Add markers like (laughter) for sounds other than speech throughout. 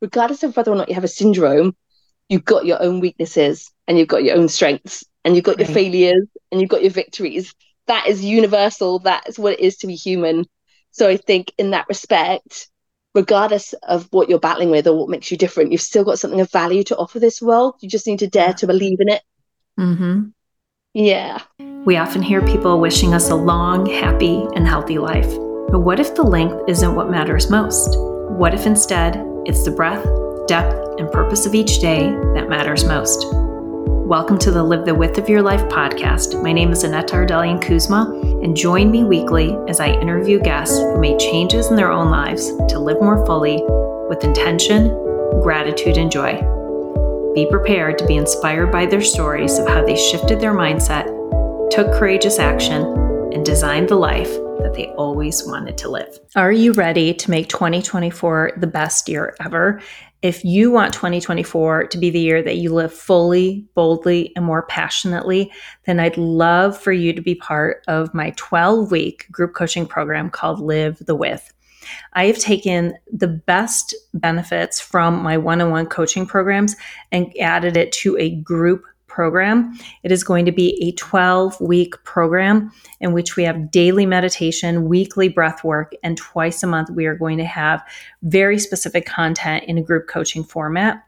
regardless of whether or not you have a syndrome, you've got your own weaknesses and you've got your own strengths and you've got right. your failures and you've got your victories. That is universal. That is what it is to be human. So I think in that respect, regardless of what you're battling with or what makes you different, you've still got something of value to offer this world. You just need to dare to believe in it. Mm-hmm. Yeah. We often hear people wishing us a long, happy, and healthy life. But what if the length isn't what matters most? What if instead it's the breadth, depth, and purpose of each day that matters most? Welcome to the Live the Width of Your Life podcast. My name is Annette Ardelian Kuzma, and join me weekly as I interview guests who made changes in their own lives to live more fully with intention, gratitude, and joy. Be prepared to be inspired by their stories of how they shifted their mindset, took courageous action, and designed the life that they always wanted to live. Are you ready to make 2024 the best year ever? If you want 2024 to be the year that you live fully, boldly, and more passionately, then I'd love for you to be part of my 12 week group coaching program called Live the Width. I have taken the best benefits from my one on one coaching programs and added it to a group program. It is going to be a 12 week program in which we have daily meditation, weekly breath work, and twice a month we are going to have very specific content in a group coaching format.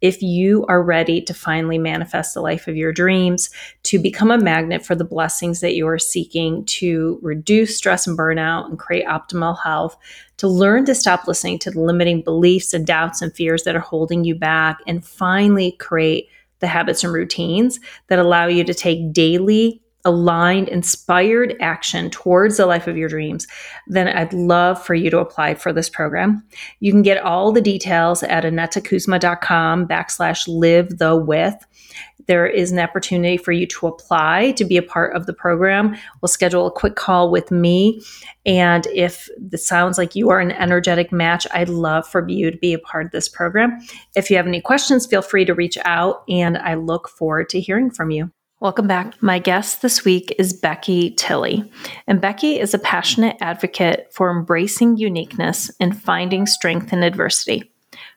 If you are ready to finally manifest the life of your dreams, to become a magnet for the blessings that you are seeking, to reduce stress and burnout and create optimal health, to learn to stop listening to the limiting beliefs and doubts and fears that are holding you back, and finally create the habits and routines that allow you to take daily aligned, inspired action towards the life of your dreams, then I'd love for you to apply for this program. You can get all the details at annettekuzma.com backslash live the width. there is an opportunity for you to apply to be a part of the program. We'll schedule a quick call with me. And if this sounds like you are an energetic match, I'd love for you to be a part of this program. If you have any questions, feel free to reach out, and I look forward to hearing from you. Welcome back. My guest this week is Becky Tilley. And Becky is a passionate advocate for embracing uniqueness and finding strength in adversity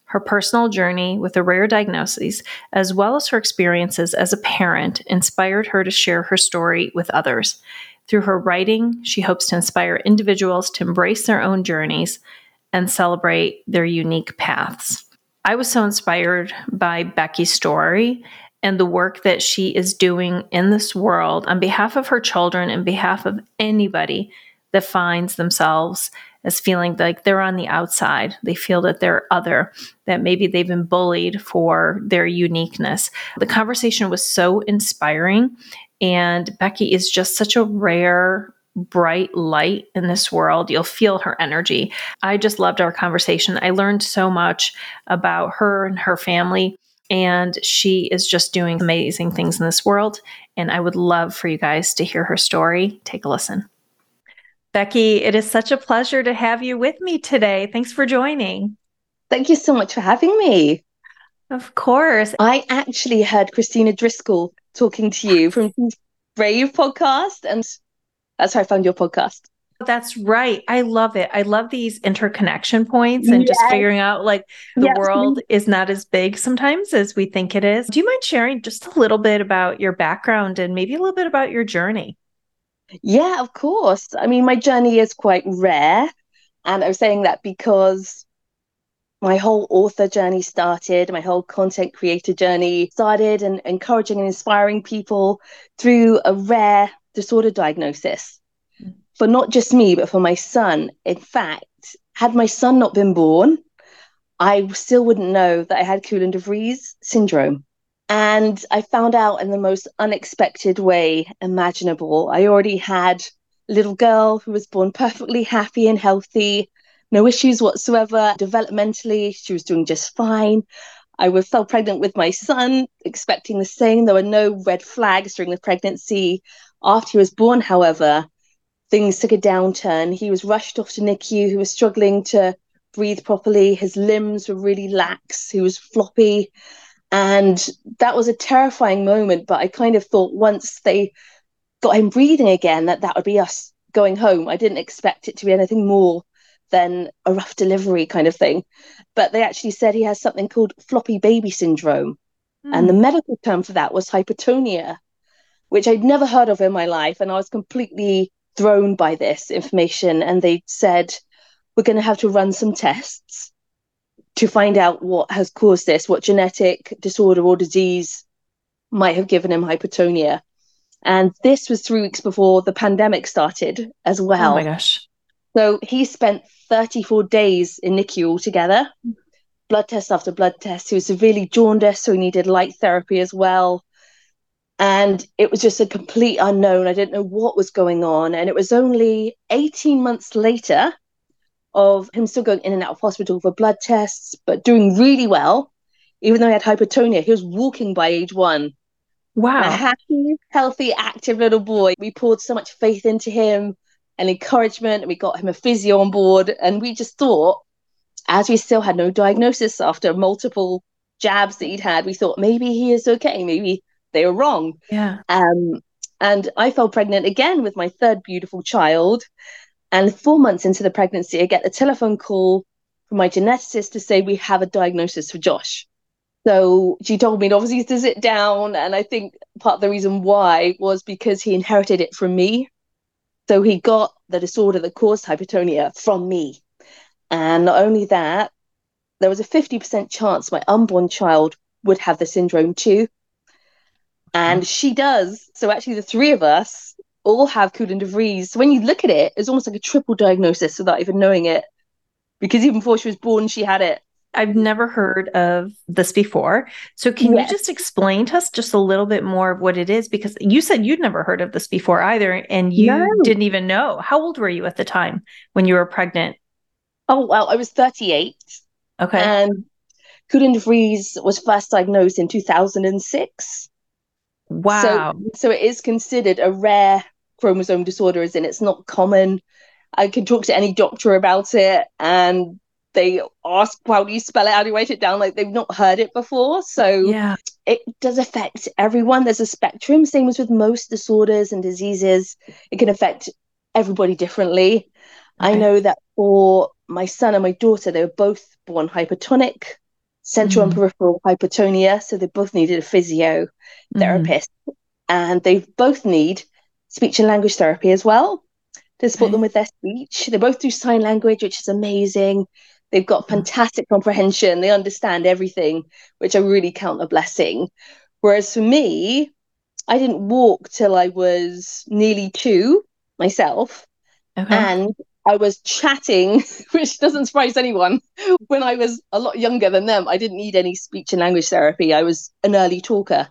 her personal journey with a rare diagnosis, as well as her experiences as a parent, inspired her to share her story with others. Through her writing, she hopes to inspire individuals to embrace their own journeys and celebrate their unique paths. I was so inspired by Becky's story and the work that she is doing in this world on behalf of her children and behalf of anybody that finds themselves as feeling like they're on the outside. They feel that they're other, that maybe they've been bullied for their uniqueness. The conversation was so inspiring. And Becky is just such a rare, bright light in this world. You'll feel her energy. I just loved our conversation. I learned so much about her and her family. And she is just doing amazing things in this world. And I would love for you guys to hear her story. Take a listen. Becky, it is such a pleasure to have you with me today. Thanks for joining. Thank you so much for having me. Of course. I actually heard Christina Driscoll talking to you from Brave podcast, and that's how I found your podcast. That's right. I love it. I love these interconnection points and yes. just figuring out like the yes. world is not as big sometimes as we think it is. Do you mind sharing just a little bit about your background and maybe a little bit about your journey? Yeah, of course. I mean, my journey is quite rare. And I was saying that because my whole author journey started, my whole content creator journey started, and encouraging and inspiring people through a rare disorder diagnosis. For not just me, but for my son. In fact, had my son not been born, I still wouldn't know that I had Koolen de Vries syndrome. And I found out in the most unexpected way imaginable. I already had a little girl who was born perfectly happy and healthy, no issues whatsoever. Developmentally, she was doing just fine. I was fell pregnant with my son, expecting the same. There were no red flags during the pregnancy. After he was born, however, things took a downturn. He was rushed off to NICU. He was struggling to breathe properly. His limbs were really lax. He was floppy. And that was a terrifying moment. But I kind of thought once they got him breathing again, that that would be us going home. I didn't expect it to be anything more than a rough delivery kind of thing. But they actually said he has something called floppy baby syndrome. Mm. And the medical term for that was hypotonia, which I'd never heard of in my life. And I was completely thrown by this information. And they said, we're going to have to run some tests to find out what has caused this, what genetic disorder or disease might have given him hypotonia. And this was three weeks before the pandemic started as well. Oh my gosh. So he spent 34 days in NICU altogether, blood test after blood test. He was severely jaundiced, so he needed light therapy as well. And it was just a complete unknown. I didn't know what was going on. And it was only 18 months later of him still going in and out of hospital for blood tests, but doing really well. Even though he had hypotonia, he was walking by age one. Wow. A happy, healthy, active little boy. We poured so much faith into him and encouragement, and we got him a physio on board. And we just thought, as we still had no diagnosis after multiple jabs that he'd had, we thought maybe he is okay. Maybe they were wrong. Yeah. Um, and I fell pregnant again with my third beautiful child. And four months into the pregnancy, I get a telephone call from my geneticist to say we have a diagnosis for Josh. So she told me obviously to sit down. And I think part of the reason why was because he inherited it from me. So he got the disorder that caused hypotonia from me. And not only that, there was a 50% chance my unborn child would have the syndrome too. And mm. she does. So actually, the three of us all have Koolen de Vries. So when you look at it, it's almost like a triple diagnosis without even knowing it. Because even before she was born, she had it. I've never heard of this before. So can yes. you just explain to us just a little bit more of what it is? Because you said you'd never heard of this before either, and you no. didn't even know. How old were you at the time when you were pregnant? Oh, well, I was 38. Okay. And Koolen de Vries was first diagnosed in 2006. Wow. So, so it is considered a rare chromosome disorder, as in it's not common. I can talk to any doctor about it, and they ask, How do you spell it? How do you write it down? Like they've not heard it before. So yeah. it does affect everyone. There's a spectrum, same as with most disorders and diseases. It can affect everybody differently. Okay. I know that for my son and my daughter, they were both born hypertonic, central mm. and peripheral hypotonia. So they both needed a physio mm-hmm. Mm. And they both need speech and language therapy as well to support okay. them with their speech. They both do sign language, which is amazing. They've got mm-hmm. fantastic comprehension. They understand everything, which I really count a blessing. Whereas for me, I didn't walk till I was nearly two myself. Okay. And I was chatting, (laughs) which doesn't surprise anyone. When I was a lot younger than them, I didn't need any speech and language therapy. I was an early talker.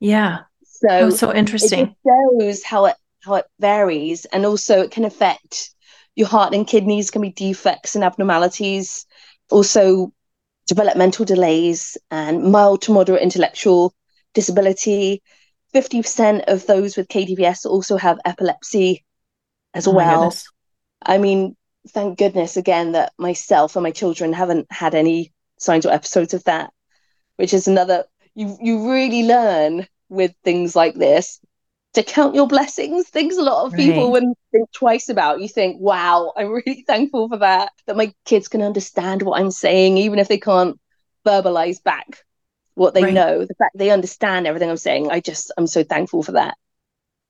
Yeah. So oh, so interesting. It shows how it how it varies, and also it can affect your heart and kidneys can be defects and abnormalities, also developmental delays and mild to moderate intellectual disability. 50% of those with KDVS also have epilepsy as oh well. I mean, thank goodness again that myself and my children haven't had any signs or episodes of that, which is another you you really learn with things like this to count your blessings. Things a lot of people right. wouldn't think twice about. You think, wow, I'm really (laughs) thankful for that, that my kids can understand what I'm saying, even if they can't verbalize back what they right. know. The fact they understand everything I'm saying, I just, I'm so thankful for that.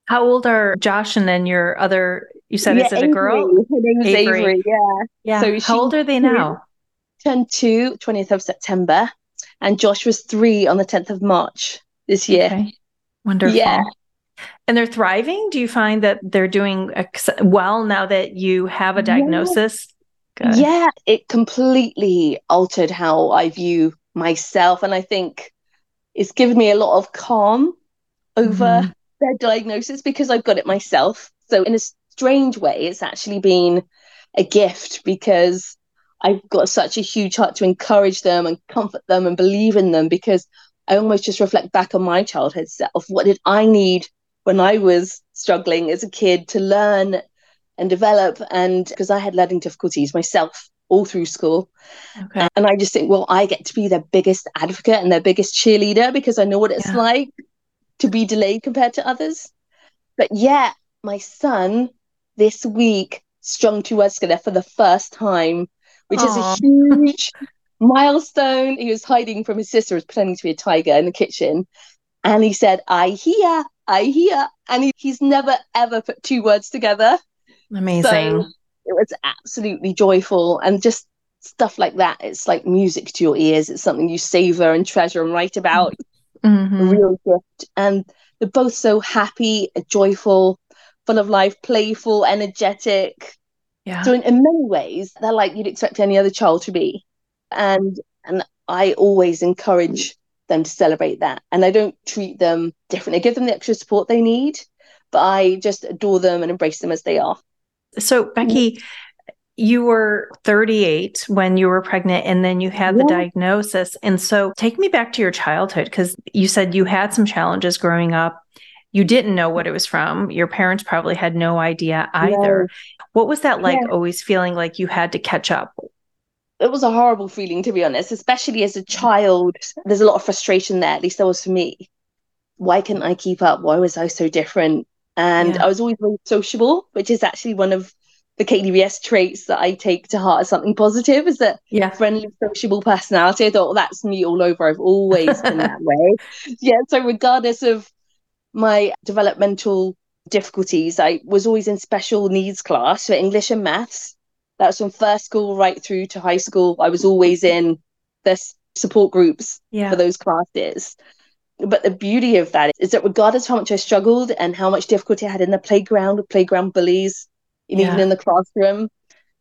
How old are Josh and then your other, you said, yeah, is it Avery. a girl? Her name's Avery. Avery yeah. Yeah. So How old are they now? Turned two, 20th of September. And Josh was three on the 10th of March this year. Okay. Wonderful. Yeah and they're thriving do you find that they're doing well now that you have a diagnosis yeah, yeah it completely altered how i view myself and i think it's given me a lot of calm over mm-hmm. Their diagnosis because i've got it myself so in a strange way it's actually been a gift because I've got such a huge heart to encourage them and comfort them and believe in them because I almost just reflect back on my childhood self. What did I need when I was struggling as a kid to learn and develop. And because I had learning difficulties myself all through school. Okay. And I just think, well, I get to be their biggest advocate and their biggest cheerleader because I know what it's yeah. like to be delayed compared to others. But yeah, my son this week strung two words together for the first time, which Aww. is a huge milestone. He was hiding from his sister, was pretending to be a tiger in the kitchen. And he said, I hear, I hear. And he, he's never, ever put two words together. Amazing. So it was absolutely joyful. And just stuff like that, it's like music to your ears. It's something you savor and treasure and write about. Mm-hmm. real gift. And they're both so happy, joyful, full of life, playful, energetic. Yeah. So in, in many ways, they're like you'd expect any other child to be. And and I always encourage them to celebrate that. And I don't treat them differently. I give them the extra support they need, but I just adore them and embrace them as they are. So Becky, you were 38 when you were pregnant and then you had yeah. the diagnosis. And so take me back to your childhood because you said you had some challenges growing up. You didn't know what it was from. Your parents probably had no idea either. No. What was that like, yeah. always feeling like you had to catch up? It was a horrible feeling, to be honest, especially as a child. There's a lot of frustration there, at least there was for me. Why couldn't I keep up? Why was I so different? And yeah. I was always very sociable, which is actually one of the KDVS traits that I take to heart as something positive is that yeah. friendly, sociable personality. I thought well, that's me all over. I've always been that (laughs) way. Yeah. So regardless of my developmental difficulties, I was always in special needs class for English and maths. That's from first school right through to high school. I was always in the support groups yeah. for those classes. But the beauty of that is that regardless of how much I struggled and how much difficulty I had in the playground with playground bullies, yeah. even in the classroom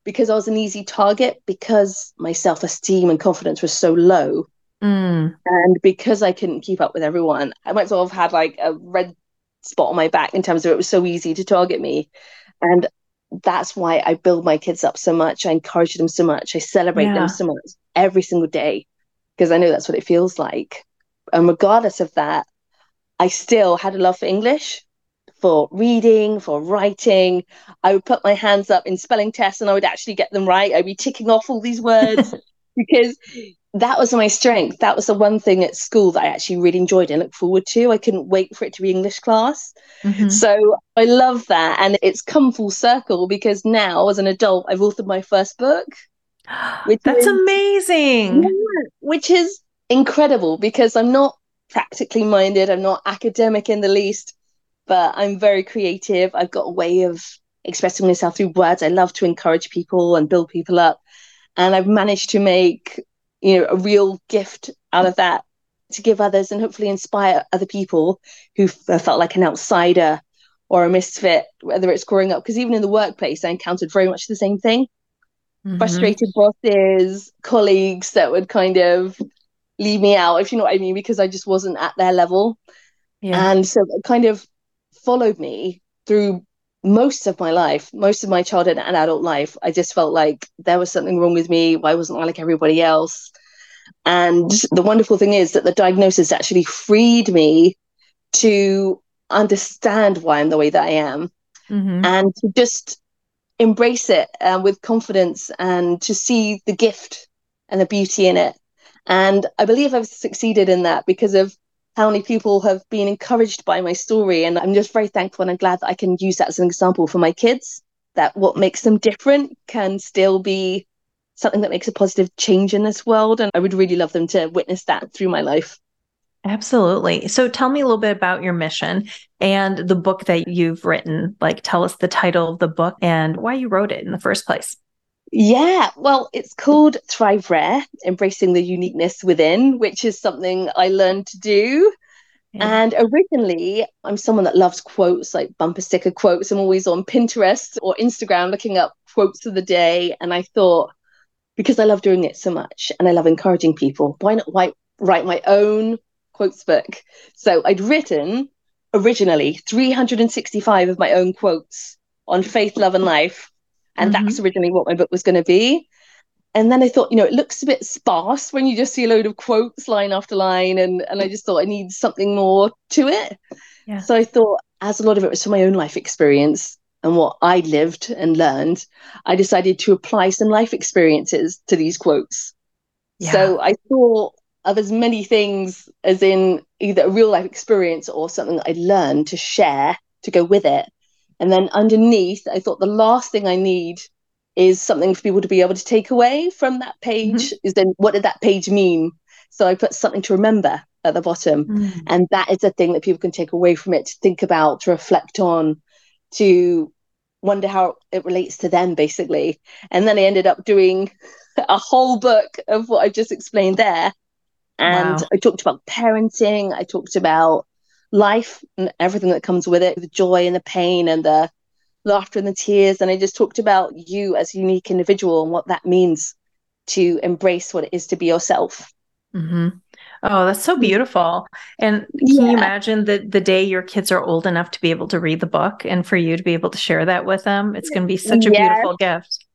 because I was an easy target because my self esteem and confidence was so low. Mm. And because I couldn't keep up with everyone, I might sort of had like a red spot on my back in terms of it was so easy to target me. And that's why I build my kids up so much. I encourage them so much. I celebrate yeah. them so much every single day because I know that's what it feels like. And regardless of that, I still had a love for English for reading, for writing. I would put my hands up in spelling tests and I would actually get them right. I'd be ticking off all these words (laughs) because that was my strength. That was the one thing at school that I actually really enjoyed and looked forward to. I couldn't wait for it to be English class. Mm-hmm. So I love that. And it's come full circle because now, as an adult, I've authored my first book. (gasps) That's is, amazing. Yeah, which is incredible because I'm not practically minded, I'm not academic in the least but I'm very creative. I've got a way of expressing myself through words. I love to encourage people and build people up. And I've managed to make, you know, a real gift out of that to give others and hopefully inspire other people who felt like an outsider or a misfit, whether it's growing up. Because even in the workplace, I encountered very much the same thing. Mm-hmm. Frustrated bosses, colleagues that would kind of leave me out, if you know what I mean, because I just wasn't at their level. Yeah. And so kind of followed me through most of my life, most of my childhood and adult life. I just felt like there was something wrong with me. Why wasn't I like everybody else? And the wonderful thing is that the diagnosis actually freed me to understand why I'm the way that I am mm-hmm. and to just embrace it uh, with confidence and to see the gift and the beauty in it. And I believe I've succeeded in that because of how many people have been encouraged by my story. And I'm just very thankful and I'm glad that I can use that as an example for my kids that what makes them different can still be something that makes a positive change in this world. And I would really love them to witness that through my life. Absolutely. So tell me a little bit about your mission and the book that you've written. Like, tell us the title of the book and why you wrote it in the first place. Yeah, well, it's called Thrive Rare, Embracing the Uniqueness Within, which is something I learned to do. Yeah. And originally, I'm someone that loves quotes, like bumper sticker quotes. I'm always on Pinterest or Instagram looking up quotes of the day. And I thought, because I love doing it so much and I love encouraging people, why not write, write my own quotes book? So I'd written originally 365 of my own quotes on faith, love, and life and mm-hmm. that's originally what my book was going to be. And then I thought, you know, it looks a bit sparse when you just see a load of quotes line after line. And, and I just thought I need something more to it. Yeah. So I thought, as a lot of it was from my own life experience and what I lived and learned, I decided to apply some life experiences to these quotes. Yeah. So I thought of as many things as in either a real life experience or something that I learned to share to go with it And then underneath, I thought the last thing I need is something for people to be able to take away from that page mm-hmm. is then what did that page mean? So I put something to remember at the bottom. Mm. And that is a thing that people can take away from it to think about, to reflect on, to wonder how it relates to them, basically. And then I ended up doing a whole book of what I just explained there. And wow. I talked about parenting, I talked about life and everything that comes with it the joy and the pain and the laughter and the tears. And I just talked about you as a unique individual and what that means to embrace what it is to be yourself. Mm-hmm. Oh, that's so beautiful. And can yeah. you imagine the the day your kids are old enough to be able to read the book and for you to be able to share that with them? It's going to be such a yes. beautiful gift.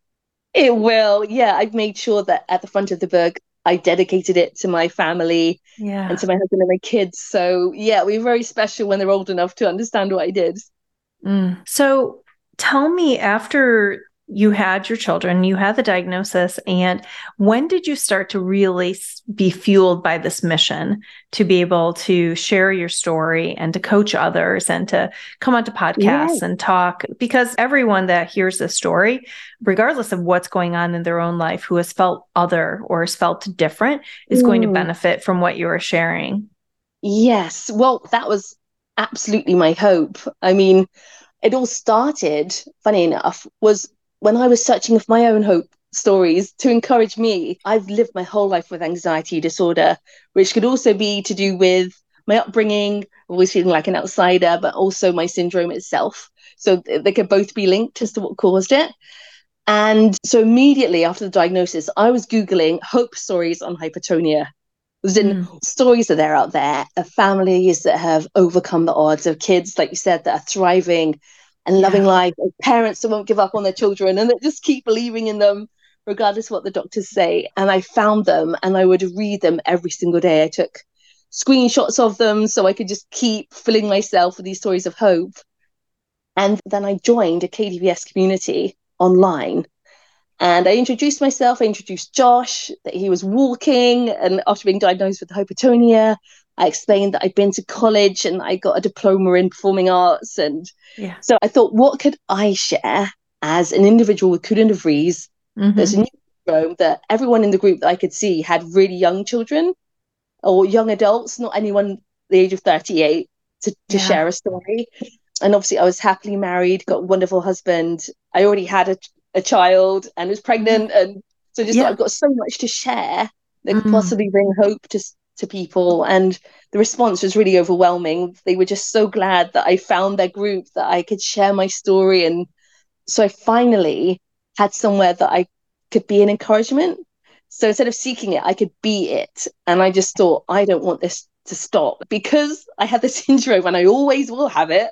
It will. Yeah, I've made sure that at the front of the book I dedicated it to my family yeah. and to my husband and my kids. So yeah, we're very special when they're old enough to understand what I did. Mm. So tell me after you had your children, you had the diagnosis, and when did you start to really be fueled by this mission to be able to share your story and to coach others and to come onto podcasts and talk? Because everyone that hears this story, regardless of what's going on in their own life, who has felt other or has felt different, is mm. going to mm. benefit from what you are sharing. Yes. Well, that was absolutely my hope. I mean, it all started, funny enough, was when I was searching for my own hope stories to encourage me, I've lived my whole life with anxiety disorder, which could also be to do with my upbringing, always feeling like an outsider, but also my syndrome itself. So they could both be linked as to what caused it. And so immediately after the diagnosis, I was Googling hope stories on hypertonia. As in mm. stories that are out there of families that have overcome the odds, of kids, like you said, that are thriving and loving yeah. life, parents that won't give up on their children and that just keep believing in them regardless of what the doctors say. And I found them and I would read them every single day. I took screenshots of them so I could just keep filling myself with these stories of hope. And then I joined a KDVS community online. And I introduced myself, I introduced Josh, that he was walking, and after being diagnosed with hypertonia, I explained that I'd been to college and I got a diploma in performing arts. And yeah. so I thought, what could I share as an individual with Koolen-de-Vries? Mm-hmm. There's a new syndrome that everyone in the group that I could see had really young children or young adults, not anyone the age of 38 to, to yeah. share a story. And obviously, I was happily married, got a wonderful husband. I already had a, a child and was pregnant. Mm-hmm. And so just yeah. I've got so much to share that could mm. possibly bring hope to to people and the response was really overwhelming. They were just so glad that i found their group that i could share my story and so i finally had somewhere that i could be an encouragement. So instead of seeking it i could be it. And i just thought i don't want this to stop because i have the (laughs) syndrome and i always will have it.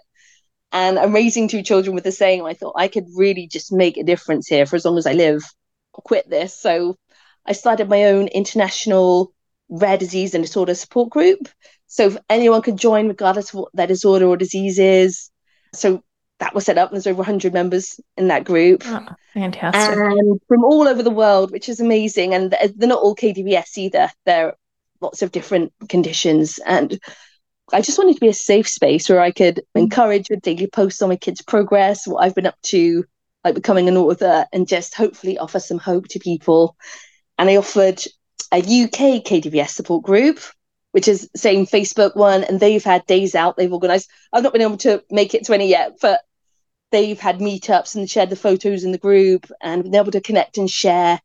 And i'm raising two children with the same i thought i could really just make a difference here for as long as i live I'll quit this. So i started my own international rare disease and disorder support group. So anyone could join regardless of what their disorder or disease is. So that was set up and there's over 100 members in that group. Oh, fantastic. And from all over the world, which is amazing. And they're not all KDVS either. They're lots of different conditions. And I just wanted to be a safe space where I could mm. encourage with daily posts on my kids' progress, what I've been up to, like becoming an author, and just hopefully offer some hope to people. And I offered a UK KDVS support group, which is same Facebook one, and they've had days out. They've organised. I've not been able to make it to any yet, but they've had meetups and shared the photos in the group and been able to connect and share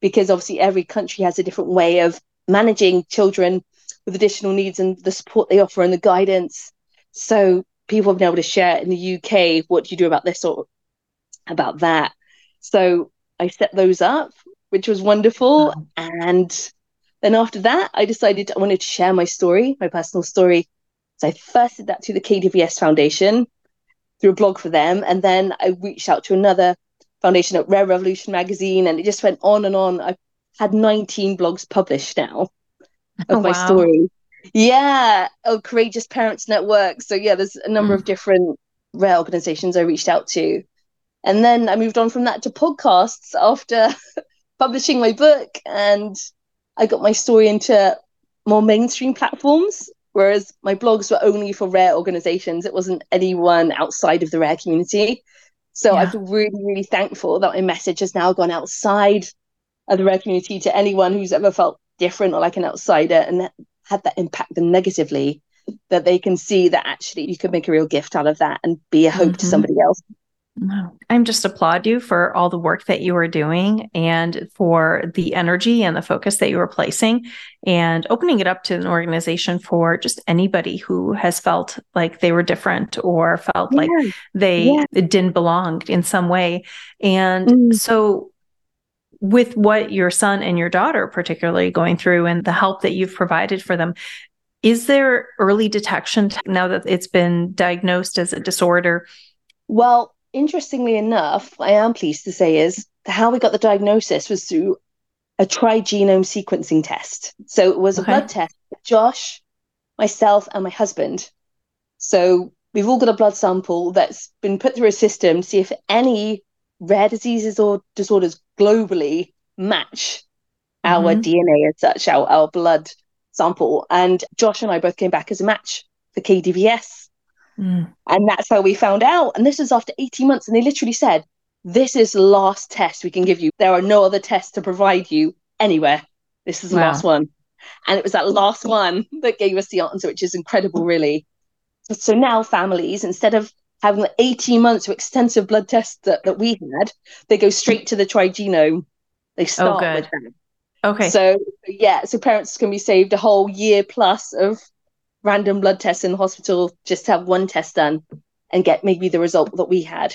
because obviously every country has a different way of managing children with additional needs and the support they offer and the guidance. So people have been able to share in the UK what do you do about this or about that. So I set those up which was wonderful. Wow. And then after that, I decided I wanted to share my story, my personal story. So I first did that through the KDVS Foundation, through a blog for them. And then I reached out to another foundation at Rare Revolution magazine, and it just went on and on. I've had 19 blogs published now of oh, my wow. story. Yeah. Oh, Courageous Parents Network. So, yeah, there's a number mm. of different rare organizations I reached out to. And then I moved on from that to podcasts after (laughs) publishing my book and I got my story into more mainstream platforms Whereas my blogs were only for rare organizations, it wasn't anyone outside of the rare community. So yeah. I feel really, really thankful that my message has now gone outside of the rare community to anyone who's ever felt different or like an outsider and had that impact them negatively, that they can see that actually you can make a real gift out of that and be a hope mm-hmm. to somebody else. No, I'm just applaud you for all the work that you are doing and for the energy and the focus that you are placing and opening it up to an organization for just anybody who has felt like they were different or felt yeah. like they yeah. didn't belong in some way. And mm. so with what your son and your daughter particularly going through and the help that you've provided for them is there early detection now that it's been diagnosed as a disorder well interestingly enough, I am pleased to say is how we got the diagnosis was through a trigenome sequencing test. So it was okay. a blood test. Josh, myself, and my husband. So we've all got a blood sample that's been put through a system to see if any rare diseases or disorders globally match mm-hmm. our DNA as such, our, our blood sample. And Josh and I both came back as a match for KDVS. Mm. And that's how we found out. And this was after 18 months. And they literally said, This is the last test we can give you. There are no other tests to provide you anywhere. This is the wow. last one. And it was that last one (laughs) that gave us the answer, which is incredible, really. So now families, instead of having 18 months of extensive blood tests that, that we had, they go straight to the trigenome. They oh, start oh, with that. Okay. So yeah, so parents can be saved a whole year plus of random blood tests in the hospital just to have one test done and get maybe the result that we had.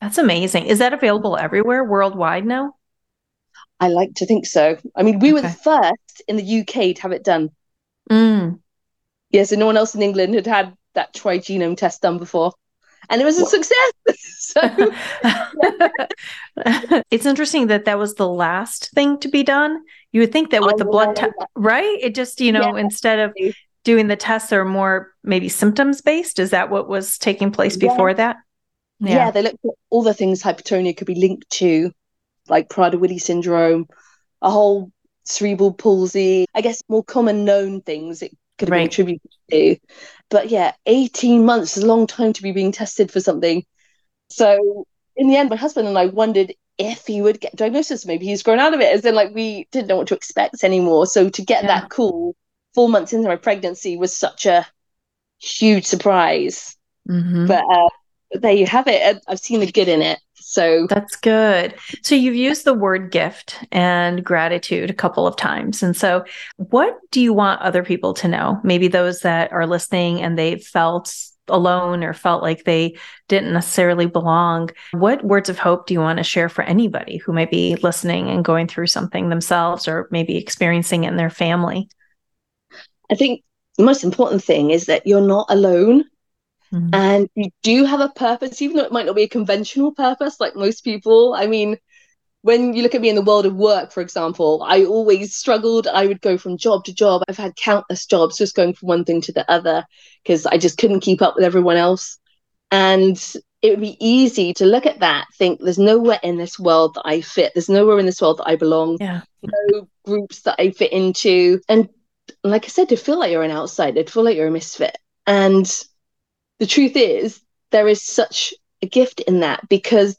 That's amazing. Is that available everywhere worldwide now? I like to think so. I mean, we okay. were the first in the UK to have it done. Mm. Yeah, so no one else in England had had that trigenome test done before. And it was a what? success. (laughs) (laughs) it's interesting that that was the last thing to be done. You would think that with I the blood test, right? It just, you know, yeah. instead of doing the tests are more maybe symptoms based? Is that what was taking place before yeah. that? Yeah. yeah, they looked at all the things hypertonia could be linked to, like Prader-Willi syndrome, a whole cerebral palsy. I guess more common known things it could have right. been attributed to. But yeah, 18 months is a long time to be being tested for something. So in the end, my husband and I wondered if he would get diagnosis. Maybe he's grown out of it, as in like we didn't know what to expect anymore. So to get yeah. that call four months into my pregnancy was such a huge surprise. Mm-hmm. But uh, there you have it. I've seen the good in it. So that's good. So you've used the word gift and gratitude a couple of times. And so, what do you want other people to know? Maybe those that are listening and they felt alone or felt like they didn't necessarily belong. What words of hope do you want to share for anybody who might be listening and going through something themselves or maybe experiencing it in their family? I think the most important thing is that you're not alone mm-hmm. and you do have a purpose, even though it might not be a conventional purpose like most people. I mean, when you look at me in the world of work, for example, I always struggled. I would go from job to job. I've had countless jobs just going from one thing to the other because I just couldn't keep up with everyone else. And it would be easy to look at that, think there's nowhere in this world that I fit. There's nowhere in this world that I belong. Yeah. No groups that I fit into. And like I said, to feel like you're an outsider, to feel like you're a misfit. And the truth is, there is such a gift in that because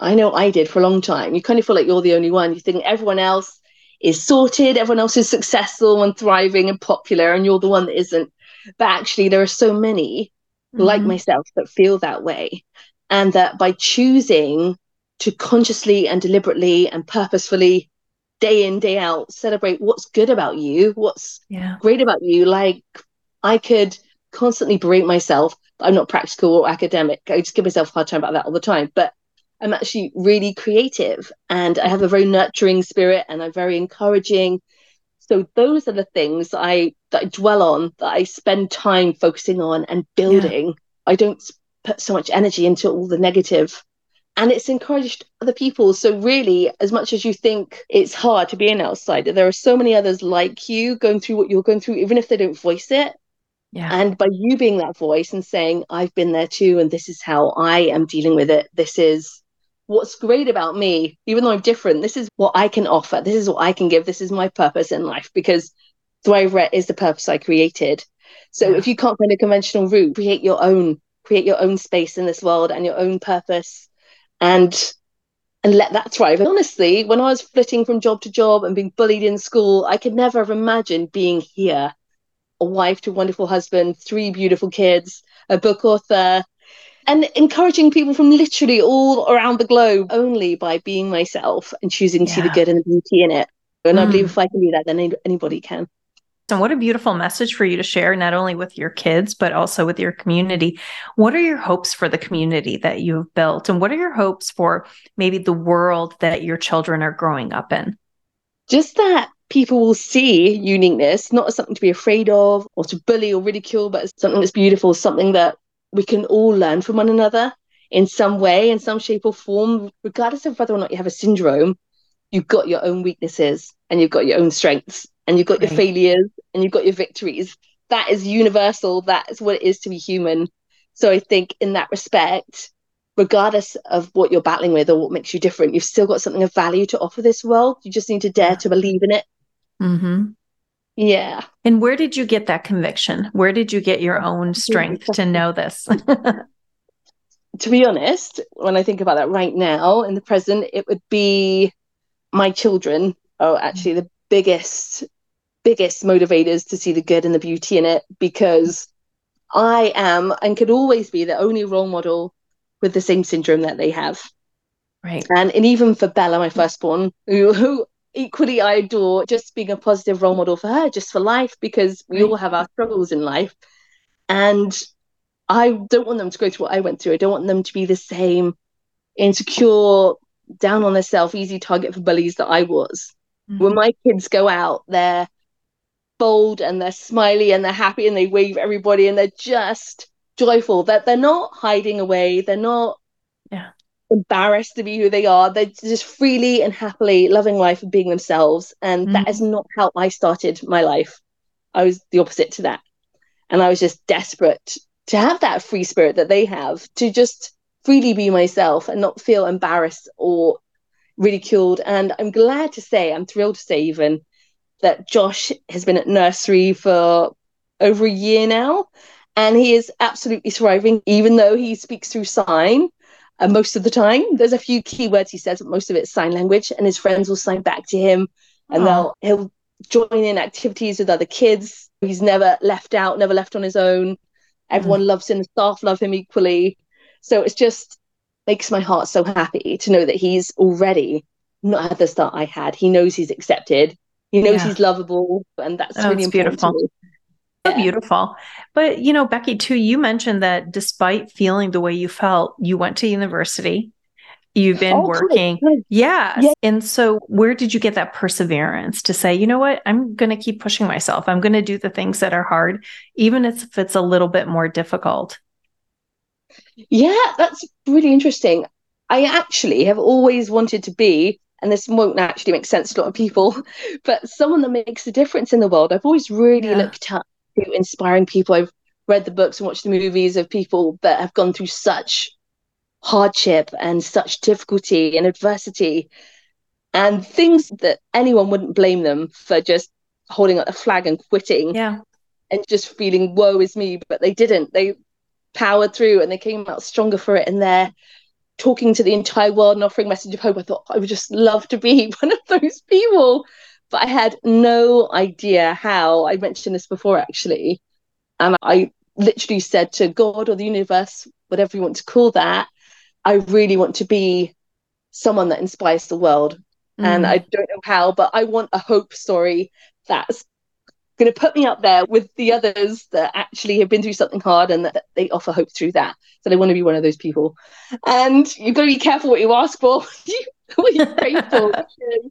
I know I did for a long time. You kind of feel like you're the only one. You think everyone else is sorted, everyone else is successful and thriving and popular, and you're the one that isn't. But actually, there are so many mm-hmm. like myself that feel that way. And that by choosing to consciously and deliberately and purposefully day in day out celebrate what's good about you what's yeah. great about you. Like i could constantly berate myself i'm not practical or academic. I just give myself a hard time about that all the time. But i'm actually really creative and i have a very nurturing spirit and i'm very encouraging. So those are the things that i that i dwell on that i spend time focusing on and building. Yeah. i don't put so much energy into all the negative and it's encouraged other people. So, really, as much as you think it's hard to be an outsider, there are so many others like you going through what you're going through, even if they don't voice it. Yeah. And by you being that voice and saying, I've been there too, and this is how I am dealing with it, this is what's great about me, even though I'm different, this is what I can offer, this is what I can give, this is my purpose in life because Thrive Rare is the purpose I created. So Yeah. if you can't find a conventional route, create your own, create your own space in this world and your own purpose and and let that thrive. And honestly, when I was flitting from job to job and being bullied in school, I could never have imagined being here. A wife to a wonderful husband, three beautiful kids, a book author, and encouraging people from literally all around the globe only by being myself and choosing to see the good and the beauty in it. And I believe Mm. if I can do that, then anybody can. And what a beautiful message for you to share, not only with your kids, but also with your community. What are your hopes for the community that you've built? And what are your hopes for maybe the world that your children are growing up in? Just that people will see uniqueness, not as something to be afraid of or to bully or ridicule, but as something that's beautiful, something that we can all learn from one another in some way, in some shape or form, regardless of whether or not you have a syndrome. You've got your own weaknesses and you've got your own strengths and you've got your failures and you've got your victories. That is universal. That is what it is to be human. So I think in that respect, regardless of what you're battling with or what makes you different, you've still got something of value to offer this world. You just need to dare to believe in it. Mm-hmm. Yeah. And where did you get that conviction? Where did you get your own (laughs) strength to know this? (laughs) To be honest, when I think about that right now in the present, it would be my children are actually the biggest, biggest motivators to see the good and the beauty in it because I am and could always be the only role model with the same syndrome that they have. right. And, and even for Bella, my firstborn, who, who equally I adore, just being a positive role model for her, just for life, because we Right. all have our struggles in life. And I don't want them to go through what I went through. I don't want them to be the same insecure, down on themselves, easy target for bullies that I was. When mm. my kids go out, they're bold and they're smiley and they're happy and they wave everybody and they're just joyful. That they're not hiding away. They're not Yeah. embarrassed to be who they are. They're just freely and happily loving life and being themselves. And that is mm. not how I started my life. I was the opposite to that. And I was just desperate to have that free spirit that they have, to just freely be myself and not feel embarrassed or ridiculed. And I'm glad to say, I'm thrilled to say even that Josh has been at nursery for over a year now, and he is absolutely thriving, even though he speaks through sign. uh, most of the time, there's a few key words he says, but most of it's sign language, and his friends will sign back to him, and they'll he'll join in activities with other kids. He's never left out, never left on his own. Everyone loves him, the staff love him equally. So it's just makes my heart so happy to know that he's already not had the start I had. He knows he's accepted. He knows Yeah. he's lovable, and that's Oh, really important beautiful. So beautiful. But, you know, Becky, too, you mentioned that despite feeling the way you felt, you went to university. You've been Oh, working. good. Yes. Yeah. And so, where did you get that perseverance to say, you know what, I'm going to keep pushing myself. I'm going to do the things that are hard, even if it's a little bit more difficult. Yeah, that's really interesting. I actually have always wanted to be, and this won't actually make sense to a lot of people, (laughs) but someone that makes a difference in the world. I've always really Yeah. looked up to inspiring people. I've read the books and watched the movies of people that have gone through such hardship and such difficulty and adversity and things that anyone wouldn't blame them for just holding up the flag and quitting Yeah. and just feeling woe is me but they didn't they powered through and they came out stronger for it and they're talking to the entire world and offering message of hope. I thought i would just love to be (laughs) one of those people. But i had no idea how. I mentioned this before actually. And i literally said to god or the universe whatever you want to call that i really want to be someone that inspires the world. And Mm. I don't know how, but I want a hope story that's going to put me up there with the others that actually have been through something hard and that they offer hope through that. So I want to be one of those people. And you've got to be careful what you ask for, what (laughs) you pray for. because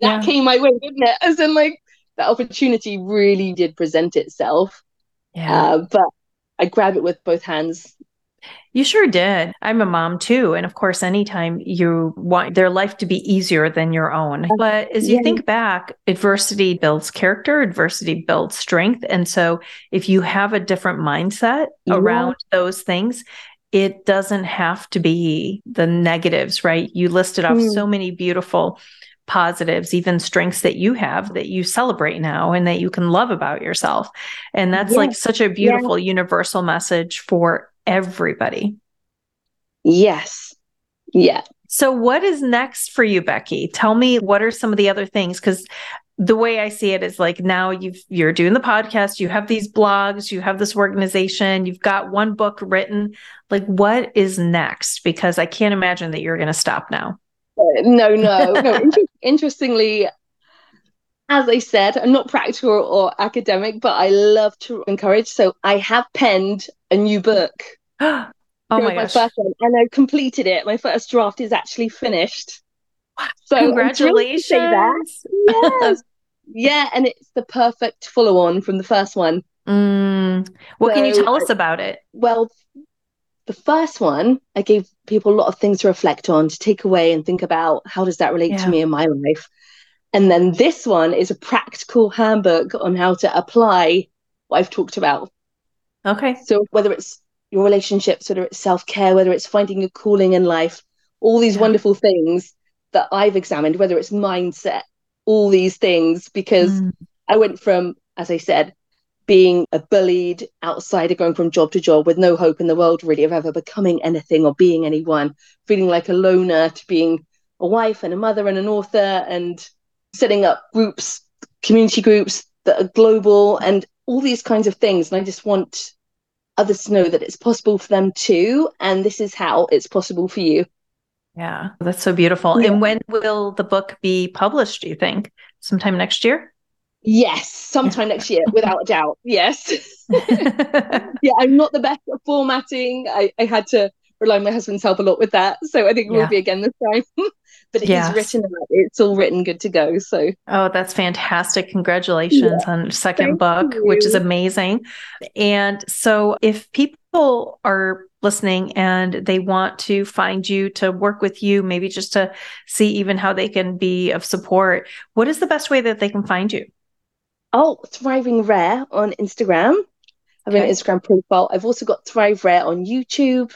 Yeah. That came my way, didn't it? As in, like, that opportunity really did present itself. yeah. Uh, but I grab it with both hands. You sure did. I'm a mom too. And of course, anytime you want their life to be easier than your own. But as you Yeah. think back, adversity builds character, adversity builds strength. And so if you have a different mindset Yeah. around those things, it doesn't have to be the negatives, right? You listed off Mm. so many beautiful positives, even strengths that you have that you celebrate now and that you can love about yourself. And that's yeah. like such a beautiful universal message for everybody. Yes. Yeah. So, what is next for you, Becky? Tell me what are some of the other things? Because the way I see it is like now you've you're doing the podcast, you have these blogs, you have this organization, you've got one book written. Like, what is next? Because I can't imagine that you're going to stop now. Uh, no, no, no. (laughs) Interestingly, as I said, I'm not practical or academic, but I love to encourage. So I have penned a new book. (gasps) oh my, my first one, and I completed it. My first draft is actually finished. So congratulations! Yes, yeah, and it's the perfect follow-on from the first one. Mm. What so, can you tell us about it? Well, the first one, I gave people a lot of things to reflect on, to take away and think about how does that relate yeah. to me in my life. And then this one is a practical handbook on how to apply what I've talked about. Okay. So whether it's your relationships, whether it's self care, whether it's finding a calling in life, all these yeah. wonderful things that I've examined, whether it's mindset, all these things, because mm. I went from, as I said, being a bullied outsider going from job to job with no hope in the world really of ever becoming anything or being anyone, feeling like a loner to being a wife and a mother and an author and setting up groups, community groups that are global and all these kinds of things. And I just want others to know that it's possible for them too. And this is how it's possible for you. Yeah, that's so beautiful. Yeah. And when will the book be published, do you think? Sometime next year? Yes, sometime next year, (laughs) without a doubt. Yes. (laughs) (laughs) yeah, I'm not the best at formatting. I, I had to rely on my husband's help a lot with that. So I think yeah. will be again this time. (laughs) but it yes. is written it's all written good to go. So Oh, that's fantastic. Congratulations yeah. on second Thank book, you. which is amazing. And so if people are listening and they want to find you to work with you, maybe just to see even how they can be of support, what is the best way that they can find you? Oh, Thriving Rare on Instagram. I have okay. an Instagram profile. I've also got Thrive Rare on YouTube,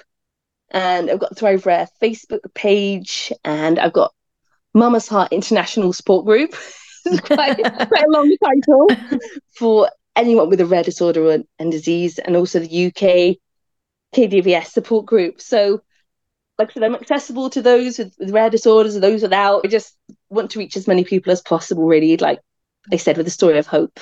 and I've got Thrive Rare Facebook page, and I've got Mama's Heart International Support Group. (laughs) quite, (laughs) quite a long title for anyone with a rare disorder and, and disease, and also the UK KDVS support group. So, like I said, I'm accessible to those with, with rare disorders and those without. I just want to reach as many people as possible, really. Like I said, with a story of hope.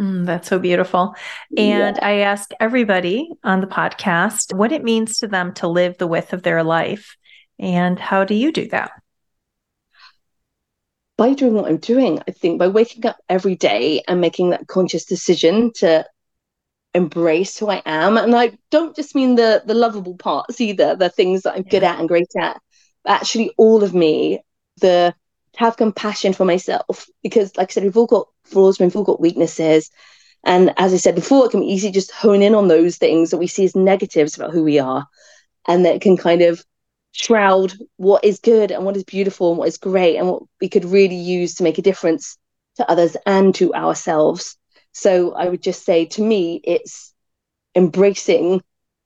Mm, that's so beautiful. And yeah. I ask everybody on the podcast what it means to them to live the width of their life. And how do you do that? By doing what I'm doing, I think by waking up every day and making that conscious decision to embrace who I am. And I don't just mean the the lovable parts either, the things that I'm yeah. good at and great at, but actually all of me, the have compassion for myself because, like I said, we've all got flaws, we've all got weaknesses. And as I said before, it can be easy just hone in on those things that we see as negatives about who we are. And that can kind of shroud what is good and what is beautiful and what is great and what we could really use to make a difference to others and to ourselves. So I would just say to me, it's embracing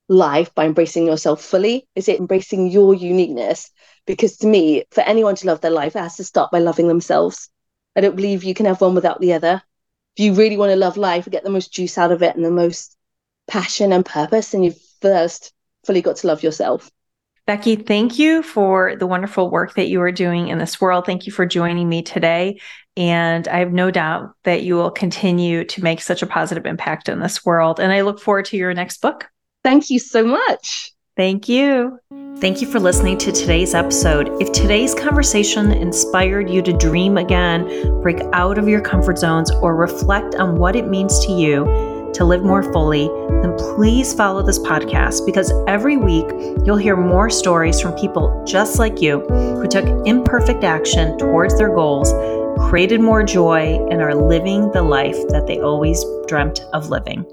life by embracing yourself fully. Is it embracing your uniqueness because to me, for anyone to love their life, it has to start by loving themselves. I don't believe you can have one without the other. If you really want to love life, get the most juice out of it and the most passion and purpose, and you've first fully got to love yourself. Becky, thank you for the wonderful work that you are doing in this world. Thank you for joining me today. And I have no doubt that you will continue to make such a positive impact in this world. And I look forward to your next book. Thank you so much. Thank you. Thank you for listening to today's episode. If today's conversation inspired you to dream again, break out of your comfort zones, or reflect on what it means to you to live more fully, then please follow this podcast because every week you'll hear more stories from people just like you who took imperfect action towards their goals, created more joy, and are living the life that they always dreamt of living.